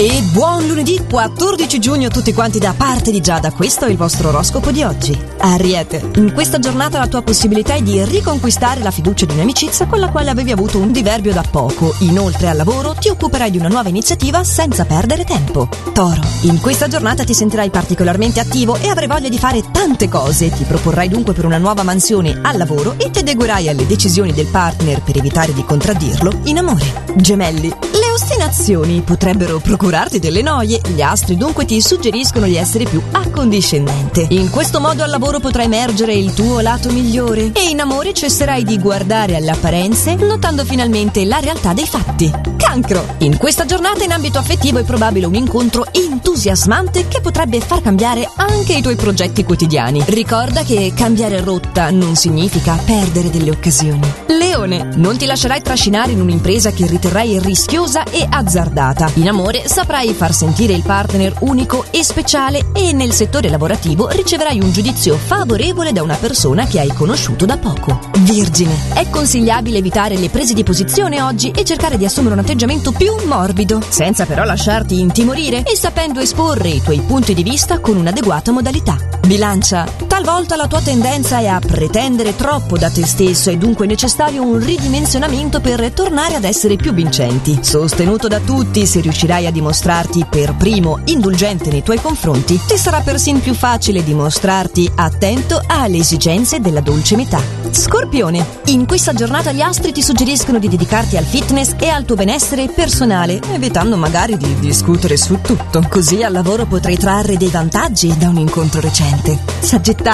E buon lunedì 14 giugno a tutti quanti da parte di Giada, questo è il vostro oroscopo di oggi. Ariete, in questa giornata la tua possibilità è di riconquistare la fiducia di un'amicizia con la quale avevi avuto un diverbio da poco. Inoltre al lavoro ti occuperai di una nuova iniziativa senza perdere tempo. Toro, in questa giornata ti sentirai particolarmente attivo e avrai voglia di fare tante cose. Ti proporrai dunque per una nuova mansione al lavoro e ti adeguerai alle decisioni del partner per evitare di contraddirlo in amore. Gemelli, ostinazioni potrebbero procurarti delle noie, gli astri dunque ti suggeriscono di essere più accondiscendente. In questo modo al lavoro potrà emergere il tuo lato migliore e in amore cesserai di guardare alle apparenze, notando finalmente la realtà dei fatti. Cancro, in questa giornata in ambito affettivo è probabile un incontro entusiasmante che potrebbe far cambiare anche i tuoi progetti quotidiani. Ricorda che cambiare rotta non significa perdere delle occasioni. Leone, non ti lascerai trascinare in un'impresa che riterrai rischiosa e azzardata. In amore saprai far sentire il partner unico e speciale e nel settore lavorativo riceverai un giudizio favorevole da una persona che hai conosciuto da poco. Vergine, è consigliabile evitare le prese di posizione oggi e cercare di assumere un atteggiamento più morbido, senza però lasciarti intimorire e sapendo esporre i tuoi punti di vista con un'adeguata modalità. Bilancia, talvolta la tua tendenza è a pretendere troppo da te stesso e dunque necessario un ridimensionamento per tornare ad essere più vincenti. Sostenuto da tutti, se riuscirai a dimostrarti per primo indulgente nei tuoi confronti, ti sarà persino più facile dimostrarti attento alle esigenze della dolce metà. Scorpione, in questa giornata gli astri ti suggeriscono di dedicarti al fitness e al tuo benessere personale, evitando magari di discutere su tutto. Così al lavoro potrai trarre dei vantaggi da un incontro recente. Sagittario,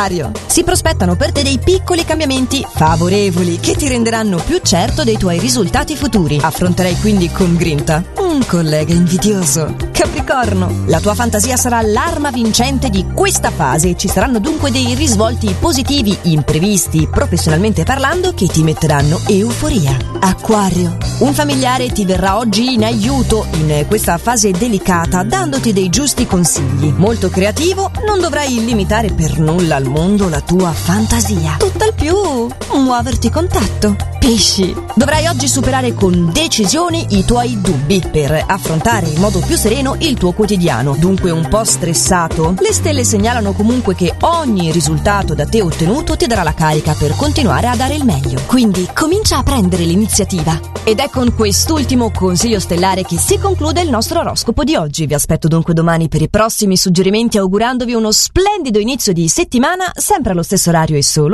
si prospettano per te dei piccoli cambiamenti favorevoli che ti renderanno più certo dei tuoi risultati futuri. Affronterai quindi con grinta un collega invidioso. Capricorno, la tua fantasia sarà l'arma vincente di questa fase ci saranno dunque dei risvolti positivi, imprevisti, professionalmente parlando, che ti metteranno euforia. Acquario, un familiare ti verrà oggi in aiuto in questa fase delicata, dandoti dei giusti consigli. Molto creativo, non dovrai limitare per nulla al mondo la tua fantasia. Tutt'al più, muoverti con tatto. Pesci, dovrai oggi superare con decisione i tuoi dubbi per affrontare in modo più sereno il tuo quotidiano. Dunque un po' stressato, le stelle segnalano comunque che ogni risultato da te ottenuto ti darà la carica per continuare a dare il meglio. Quindi comincia a prendere l'iniziativa. Ed è con quest'ultimo consiglio stellare che si conclude il nostro oroscopo di oggi. Vi aspetto dunque domani per i prossimi suggerimenti augurandovi uno splendido inizio di settimana, sempre allo stesso orario e solo